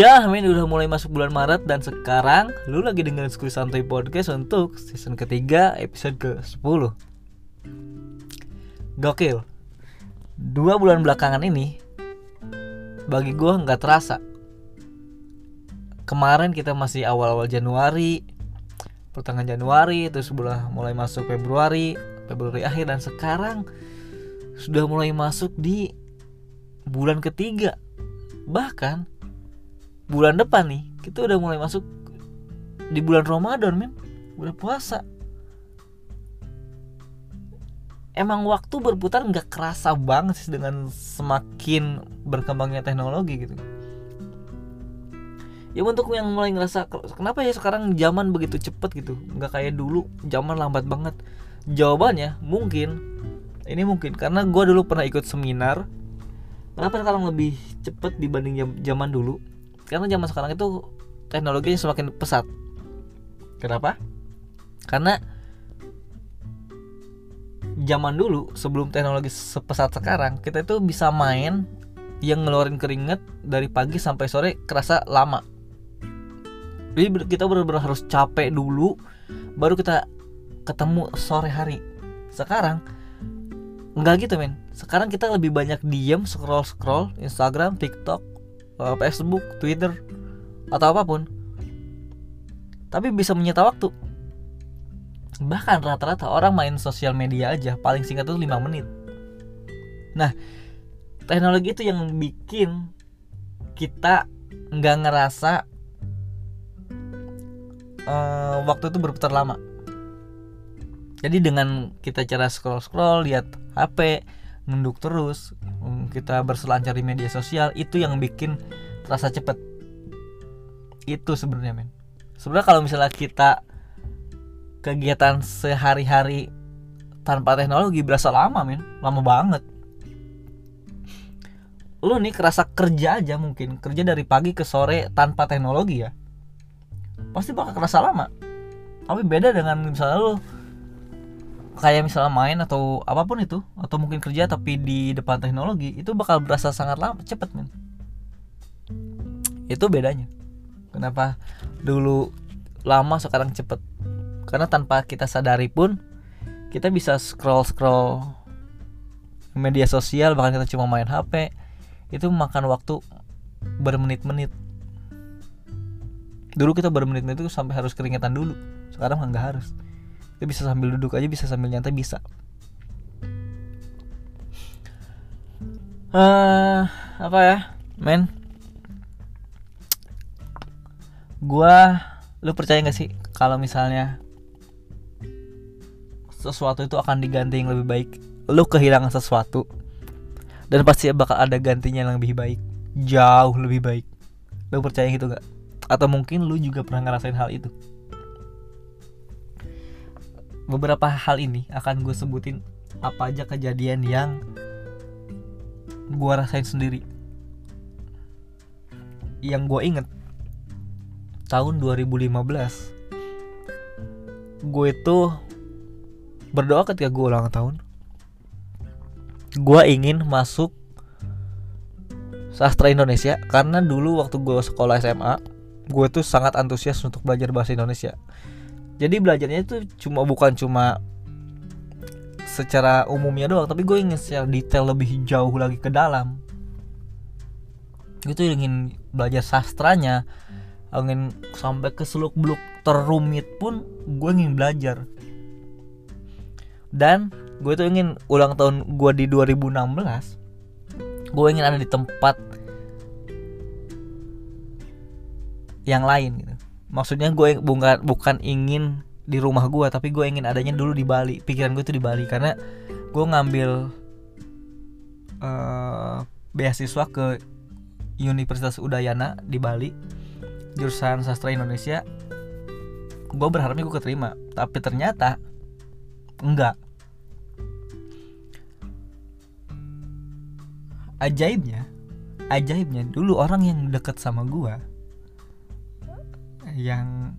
Ya, men udah mulai masuk bulan Maret dan sekarang lu lagi dengerin Skuy Santai Podcast untuk season ketiga episode ke-10. Gokil. Dua bulan belakangan ini bagi gua nggak terasa. Kemarin kita masih awal-awal Januari, pertengahan Januari, terus sebelah mulai masuk Februari, Februari akhir dan sekarang sudah mulai masuk di bulan ketiga. Bahkan bulan depan nih kita udah mulai masuk di bulan Ramadan men udah puasa. Emang waktu berputar nggak kerasa banget sih dengan semakin berkembangnya teknologi gitu. Ya untuk yang mulai ngerasa kenapa ya sekarang zaman begitu cepet gitu? Nggak kayak dulu zaman lambat banget. Jawabannya mungkin. Ini mungkin karena gue dulu pernah ikut seminar. Kenapa sekarang lebih cepet dibanding zaman dulu karena zaman sekarang itu teknologinya semakin pesat. Kenapa? Karena zaman dulu sebelum teknologi sepesat sekarang kita itu bisa main yang ngeluarin keringet dari pagi sampai sore kerasa lama. Jadi kita benar-benar harus capek dulu baru kita ketemu sore hari. Sekarang nggak gitu men. Sekarang kita lebih banyak diem scroll scroll Instagram TikTok uh, Facebook, Twitter, atau apa pun. Tapi bisa menyita waktu. Bahkan rata-rata orang main sosial media aja paling singkat itu 5 menit. Nah, teknologi itu yang bikin kita nggak ngerasa uh, waktu itu berputar lama. Jadi dengan kita cara scroll-scroll, lihat HP, nunduk terus, kita berselancar di media sosial itu yang bikin terasa cepet. Itu sebenarnya men. Sebenarnya kalau misalnya kita kegiatan sehari-hari tanpa teknologi berasa lama men. Lama banget. Lu nih kerasa kerja aja mungkin kerja dari pagi ke sore tanpa teknologi ya pasti bakal kerasa lama. Tapi beda dengan misalnya lu kayak misalnya main atau apa pun itu atau mungkin kerja tapi di depan teknologi itu bakal berasa sangat lama cepet men. Itu bedanya. Kenapa dulu lama sekarang cepet? Karena tanpa kita sadari pun kita bisa scroll scroll media sosial bahkan kita cuma main HP itu makan waktu bermenit-menit. Dulu kita bermenit-menit itu sampai harus keringetan dulu. Sekarang nggak harus kita bisa sambil duduk aja bisa sambil nyantai bisa. Uh, apa ya men? Gua lu percaya gak sih kalau misalnya sesuatu itu akan diganti yang lebih baik? Lu kehilangan sesuatu dan pasti bakal ada gantinya yang lebih baik jauh lebih baik. Lu percaya gitu gak atau mungkin lu juga pernah ngerasain hal itu beberapa hal ini akan gue sebutin apa aja kejadian yang gue rasain sendiri. Yang gue inget tahun 2015 gue itu berdoa ketika gue ulang tahun. Gue ingin masuk sastra Indonesia karena dulu waktu gue sekolah SMA gue tuh sangat antusias untuk belajar bahasa Indonesia jadi belajarnya itu cuma bukan cuma secara umumnya doang tapi gue ingin secara detail lebih jauh lagi ke dalam. Itu ingin belajar sastranya ingin sampai ke seluk beluk terumit pun gue ingin belajar. Dan gue tuh ingin ulang tahun gue di 2016 gue ingin ada di tempat yang lain gitu maksudnya gue bukan bukan ingin di rumah gue tapi gue ingin adanya dulu di Bali. Pikiran gue itu di Bali. Karena gue ngambil uh, beasiswa ke Universitas Udayana di Bali jurusan sastra Indonesia. Gue berharapnya gue keterima. Tapi ternyata enggak. Ajaibnya ajaibnya dulu orang yang deket sama gue yang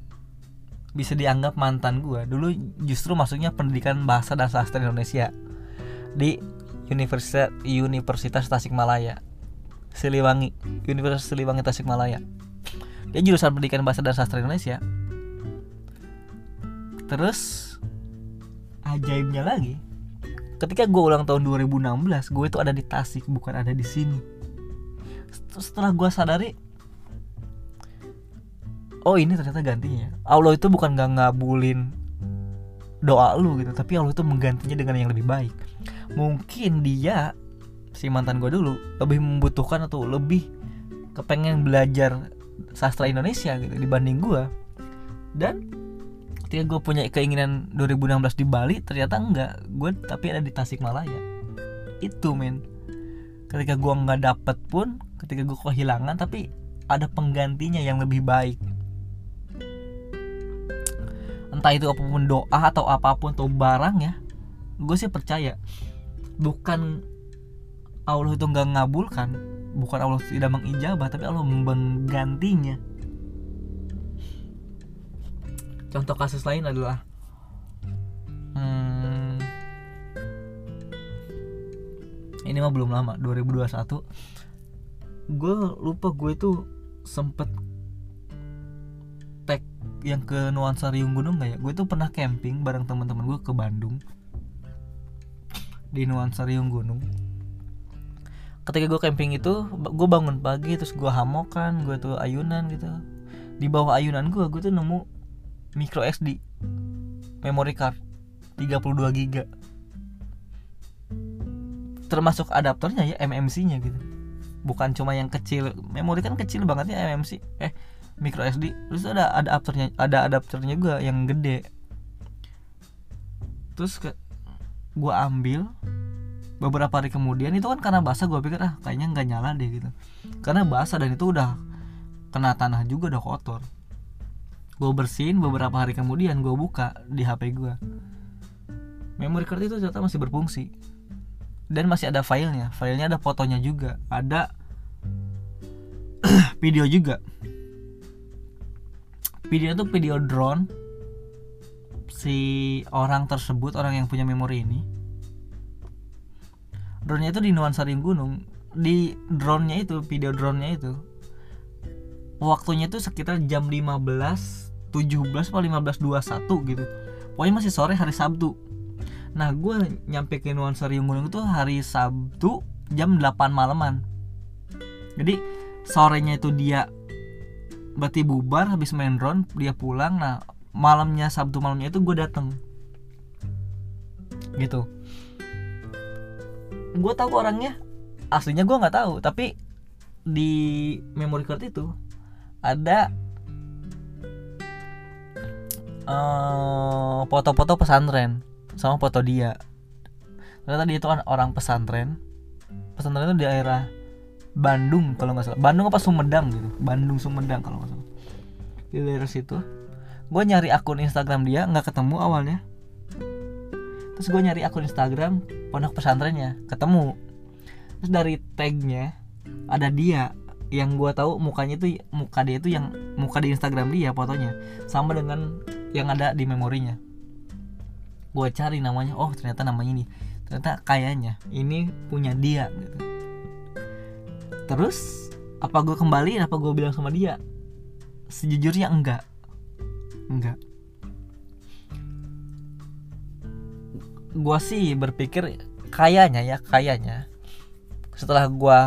bisa dianggap mantan gue dulu justru masuknya pendidikan bahasa dan sastra Indonesia di Universitas Universitas Tasikmalaya Siliwangi Universitas Siliwangi Tasikmalaya. Dia jurusan pendidikan bahasa dan sastra Indonesia. Terus ajaibnya lagi ketika gue ulang tahun 2016 gue itu ada di Tasik bukan ada di sini. Setelah gue sadari oh ini ternyata gantinya. Allah itu bukan gak ngabulin doa lu gitu tapi Allah itu menggantinya dengan yang lebih baik. Mungkin dia si mantan gue dulu lebih membutuhkan atau lebih kepengen belajar sastra Indonesia gitu dibanding gue dan ketika gue punya keinginan 2016 di Bali ternyata enggak. Gue tapi ada di Tasikmalaya. Itu men. Ketika gue nggak dapet pun ketika gue kehilangan tapi ada penggantinya yang lebih baik entah itu apa pun doa atau apa pun atau barang ya gue sih percaya bukan Allah itu nggak ngabulkan bukan Allah tidak mengijabah tapi Allah menggantinya. Contoh kasus lain adalah hmm, ini mah belum lama 2021 gue lupa gue tuh sempet yang ke nuansa Riung Gunung gak ya? Gue tuh pernah camping bareng teman-teman gue ke Bandung. Di nuansa Riung Gunung. Ketika gue camping itu gue bangun pagi terus gue hamokan gue tuh ayunan gitu. Di bawah ayunan gue gue tuh nemu micro SD memory card 32 giga. Termasuk adaptornya ya MMC nya gitu. Bukan cuma yang kecil memori kan kecil banget ya MMC eh micro SD terus ada ada adapternya ada adapternya juga yang gede. Terus ke gue ambil beberapa hari kemudian itu kan karena basah gue pikir ah kayaknya nggak nyala deh gitu. Karena basah dan itu udah kena tanah juga udah kotor. Gue bersihin beberapa hari kemudian gue buka di HP gue memory card itu ternyata masih berfungsi. Dan masih ada filenya filenya ada fotonya juga ada video juga video itu video drone si orang tersebut orang yang punya memori ini. Drone-nya itu di nuansa ring gunung. Di drone-nya itu video drone-nya itu waktunya itu sekitar jam 15 17 atau 15 21 gitu. Pokoknya masih sore hari Sabtu. Nah gue nyampe ke nuansa Riung Gunung itu hari Sabtu jam 8 malaman. Jadi sorenya itu dia berarti bubar habis main drone dia pulang. Nah malamnya sabtu malamnya itu gue dateng. Gitu. Gue tahu orangnya. Aslinya gue nggak tahu tapi di memory card itu ada foto foto-foto pesantren sama foto dia. Ternyata dia itu kan orang pesantren. Pesantren itu di daerah Bandung kalau nggak salah. Bandung apa Sumedang gitu? Bandung Sumedang kalau nggak salah. Di daerah situ. Gue nyari akun Instagram dia nggak ketemu awalnya. Terus gue nyari akun Instagram pondok pesantrennya ketemu. Terus dari tagnya ada dia yang gue tahu mukanya itu muka dia itu yang muka di Instagram dia fotonya. Sama dengan yang ada di memorinya. Gue cari namanya oh ternyata namanya ini. Ternyata kayaknya ini punya dia gitu terus apa gue kembali apa gue bilang sama dia? Sejujurnya enggak. Enggak. Gue sih berpikir kayaknya ya kayaknya. Setelah gue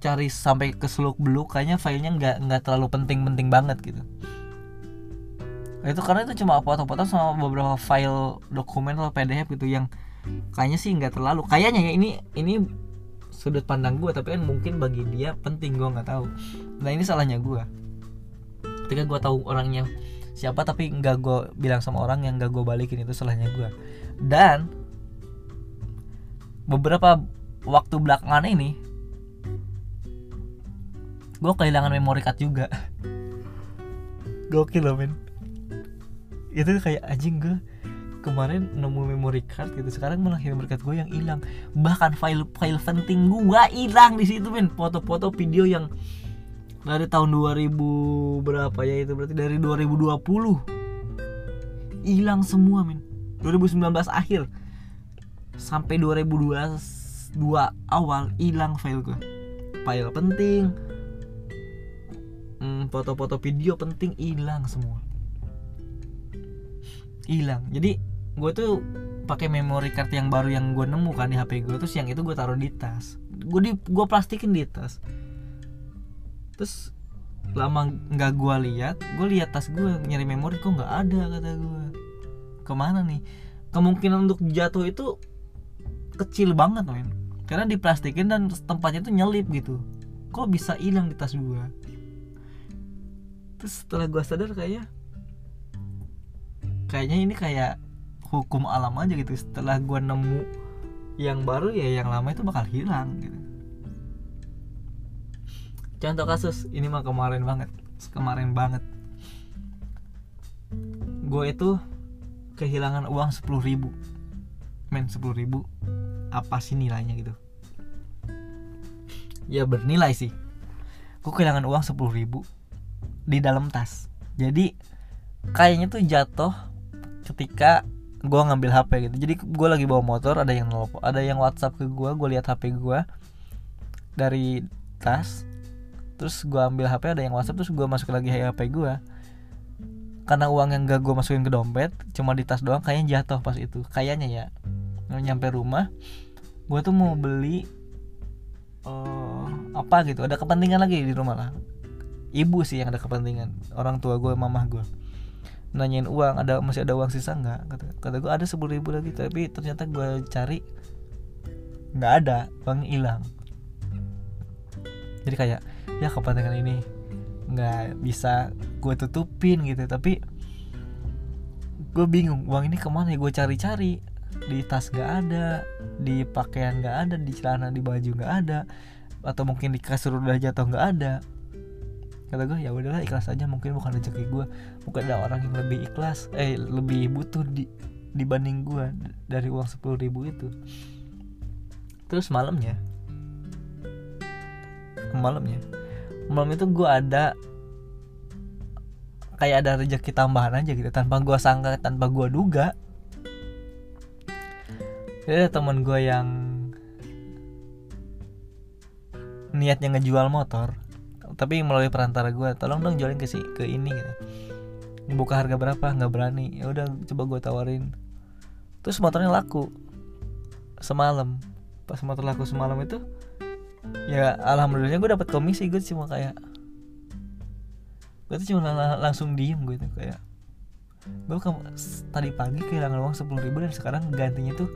cari sampai ke seluk beluk kayaknya filenya nggak nggak terlalu penting penting banget gitu. Itu karena itu cuma foto-foto sama beberapa file dokumen atau PDF gitu yang kayaknya sih nggak terlalu. Kayaknya ya ini ini sudut pandang gue tapi kan mungkin bagi dia penting gue nggak tahu. Nah ini salahnya gue ketika gue tahu orangnya siapa tapi nggak gue bilang sama orang yang nggak gue balikin itu salahnya gue dan beberapa waktu belakangan ini gue kehilangan memory card juga. Gokil loh men. Itu kayak anjing gue kemarin nemu memory card gitu sekarang malah memory card gue yang hilang. Bahkan file file penting gue hilang di situ men. Foto-foto video yang dari tahun 2000 berapa ya itu berarti dari 2020 hilang semua men. 2019 akhir. Sampai 2022 awal hilang file gue file penting. Mm, foto-foto video penting hilang semua. Hilang. Jadi gue tuh pakai memory card yang baru yang gue nemu kan di HP gue terus yang itu gue taruh di tas. Gue di gue plastikin di tas. Terus lama nggak gue lihat gue lihat tas gue nyari memori kok nggak ada kata gue ke mana nih? Kemungkinan untuk jatuh itu kecil banget men. Karena diplastikin dan tempatnya tuh nyelip gitu. Kok bisa hilang di tas gue terus setelah gue sadar kayaknya kayaknya ini kayak hukum alam aja gitu. Setelah gue nemu yang baru ya yang lama itu bakal hilang gitu. Contoh kasus ini mah kemarin banget kemarin banget. Gue itu kehilangan uang sepuluh ribu. Men sepuluh ribu apa sih nilainya gitu? Ya bernilai sih. Gue kehilangan uang sepuluh ribu di dalam tas. Jadi kayaknya tuh jatuh ketika gue ngambil HP gitu. Jadi gue lagi bawa motor ada yang nelfon ada yang WhatsApp ke gue gue lihat HP gue dari tas. Terus gue ambil HP ada yang WhatsApp terus gue masuk lagi HP gue karena uang yang gak gue masukin ke dompet cuma di tas doang kayaknya jatuh pas itu. Kayaknya ya nyampe rumah gue tuh mau beli uh, apa gitu. Ada kepentingan lagi di rumah lah. Ibu sih yang ada kepentingan orang tua gue mamah gue nanyain uang ada masih ada uang sisa nggak? Kata kata gue ada sepuluh ribu lagi tapi ternyata gue cari nggak ada uang hilang. Jadi kayak ya kepentingan ini nggak bisa gue tutupin gitu. Tapi gue bingung uang ini ke mana ya? Gue cari-cari. Di tas nggak ada di pakaian nggak ada di celana di baju nggak ada atau mungkin di kasur udah jatuh nggak ada kata gue ya udahlah ikhlas aja mungkin bukan rezeki gue mungkin ada orang yang lebih ikhlas eh lebih butuh di dibanding gue dari uang sepuluh ribu itu. Terus malamnya malamnya malam itu gue ada kayak ada rezeki tambahan aja gitu tanpa gue sangka tanpa gue duga. Jadi teman gue yang niatnya ngejual motor tapi melalui perantara gue tolong dong jualin ke si ke ini gitu. Buka harga berapa nggak berani. Ya udah coba gue tawarin. Terus motornya laku. Semalam. Pas motor laku semalam itu ya alhamdulillah gue dapat komisi gue cuma kayak gue tuh cuma lang langsung diem gue tuh kayak gue tadi pagi kehilangan uang sepuluh ribu dan sekarang gantinya tuh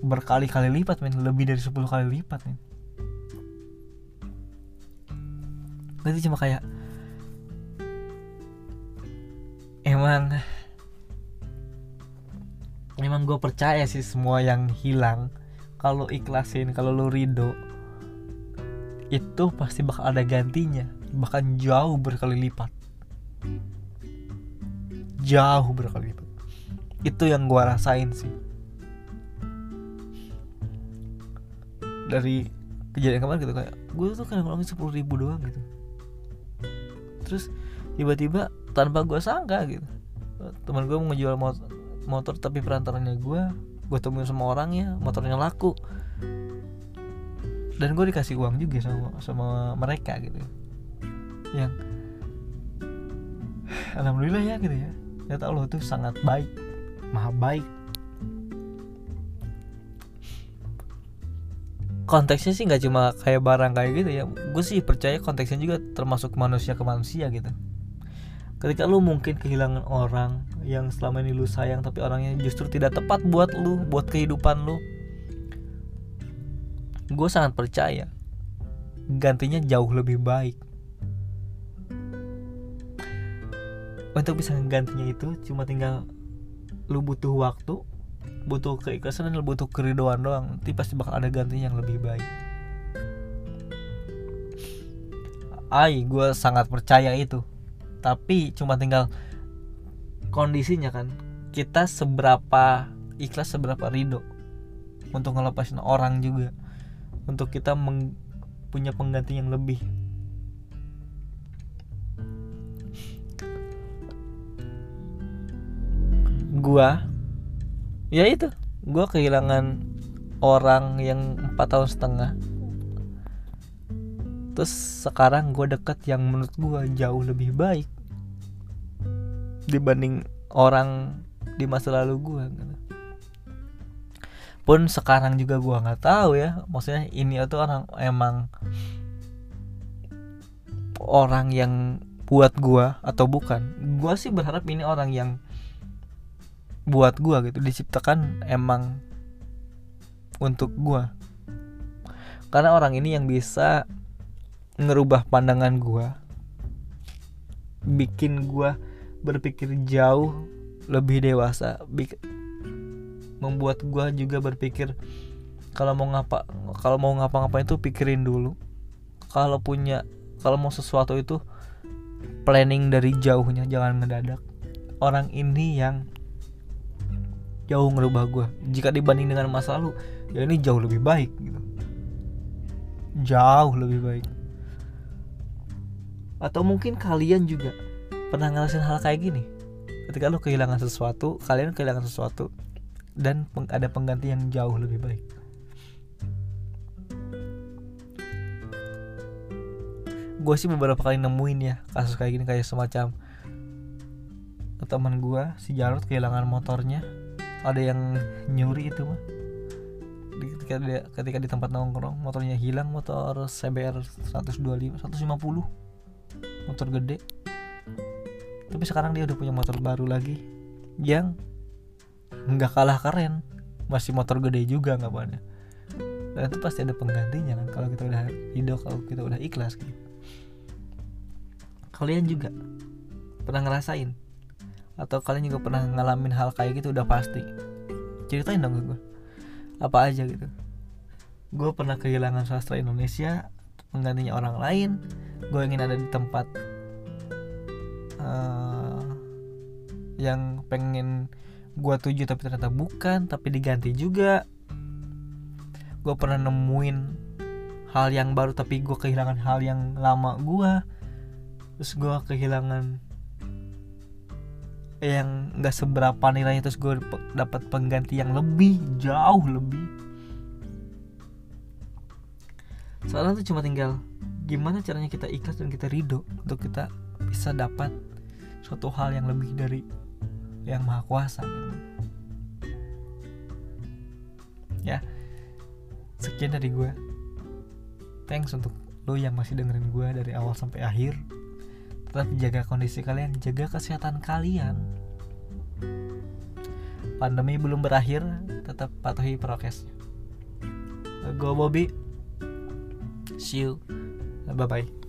berkali-kali lipat men. Lebih dari 10 kali lipat men itu cuma kayak emang emang gue percaya sih semua yang hilang. Kalau ikhlasin kalau lu ridho itu pasti bakal ada gantinya. Bahkan jauh berkali lipat. Jauh berkali lipat. Itu yang gue rasain sih. Dari kejadian kemarin gitu kayak gue tuh kadang ngulangin sepuluh ribu doang gitu terus tiba-tiba tanpa gue sangka gitu. Teman gue mau ngejual motor, motor tapi perantaranya gue gue temuin sama orangnya motornya laku. Dan gue dikasih uang juga sama sama mereka gitu. Yang alhamdulillah ya gitu ya. Ternyata Allah tuh sangat baik maha baik konteksnya sih nggak cuma kayak barang kayak gitu ya. Gue sih percaya konteksnya juga termasuk manusia ke manusia gitu. Ketika lu mungkin kehilangan orang yang selama ini lu sayang tapi orangnya justru tidak tepat buat lu buat kehidupan lu gue sangat percaya gantinya jauh lebih baik. Untuk bisa gantinya itu cuma tinggal lu butuh waktu butuh keikhlasan dan butuh keridoan doang. Nanti pasti bakal ada ganti yang lebih baik. Ai gue sangat percaya itu. Tapi cuma tinggal kondisinya kan. Kita seberapa ikhlas seberapa ridho untuk ngelepasin orang juga. Untuk kita punya pengganti yang lebih. Gua ya itu gue kehilangan orang yang empat tahun setengah terus sekarang gue deket yang menurut gue jauh lebih baik dibanding orang di masa lalu gue gitu. pun sekarang juga gue nggak tahu ya maksudnya ini itu orang emang orang yang buat gue atau bukan gue sih berharap ini orang yang buat gue gitu diciptakan emang untuk gue karena orang ini yang bisa ngerubah pandangan gue bikin gue berpikir jauh lebih dewasa Bik membuat gue juga berpikir kalau mau ngapa kalau mau ngapa-ngapain itu pikirin dulu. Kalau punya kalau mau sesuatu itu planning dari jauhnya jangan ngedadak orang ini yang jauh ngerubah gue jika dibanding dengan masa lalu ya ini jauh lebih baik gitu. Jauh lebih baik. Atau mungkin kalian juga pernah ngerasain hal kayak gini? Ketika lo kehilangan sesuatu kalian kehilangan sesuatu dan ada pengganti yang jauh lebih baik. Gue sih beberapa kali nemuin ya kasus kayak gini kayak semacam teman gue si Jarod kehilangan motornya ada yang nyuri itu mah. Ketika dia ketika di tempat nongkrong motornya hilang motor CBR 125 150 motor gede. Tapi sekarang dia udah punya motor baru lagi. Yang nggak kalah keren. Masih motor gede juga nggak banyak dan itu pasti ada penggantinya kan kalau kita udah hidup kalau kita udah ikhlas gitu. Kalian juga pernah ngerasain atau kalian juga pernah ngalamin hal kayak gitu? Udah pasti. Ceritain dong gue apa aja gitu. Gue pernah kehilangan sastra Indonesia menggantinya orang lain. Gue ingin ada di tempat uh, yang pengen gue tuju tapi ternyata bukan tapi diganti juga. Gue pernah nemuin hal yang baru tapi gue kehilangan hal yang lama gue terus gue kehilangan yang nggak seberapa nilainya terus gue dapat pengganti yang lebih jauh lebih. Sekarang tuh cuma tinggal gimana caranya kita ikhlas dan kita ridho untuk kita bisa dapat suatu hal yang lebih dari yang maha kuasa. Ya sekian dari gue thanks untuk lo yang masih dengerin gue dari awal sampai akhir tetap jaga kondisi kalian jaga kesehatan kalian. Pandemi belum berakhir tetap patuhi prokesnya. Gue Bobby. See you. Bye bye.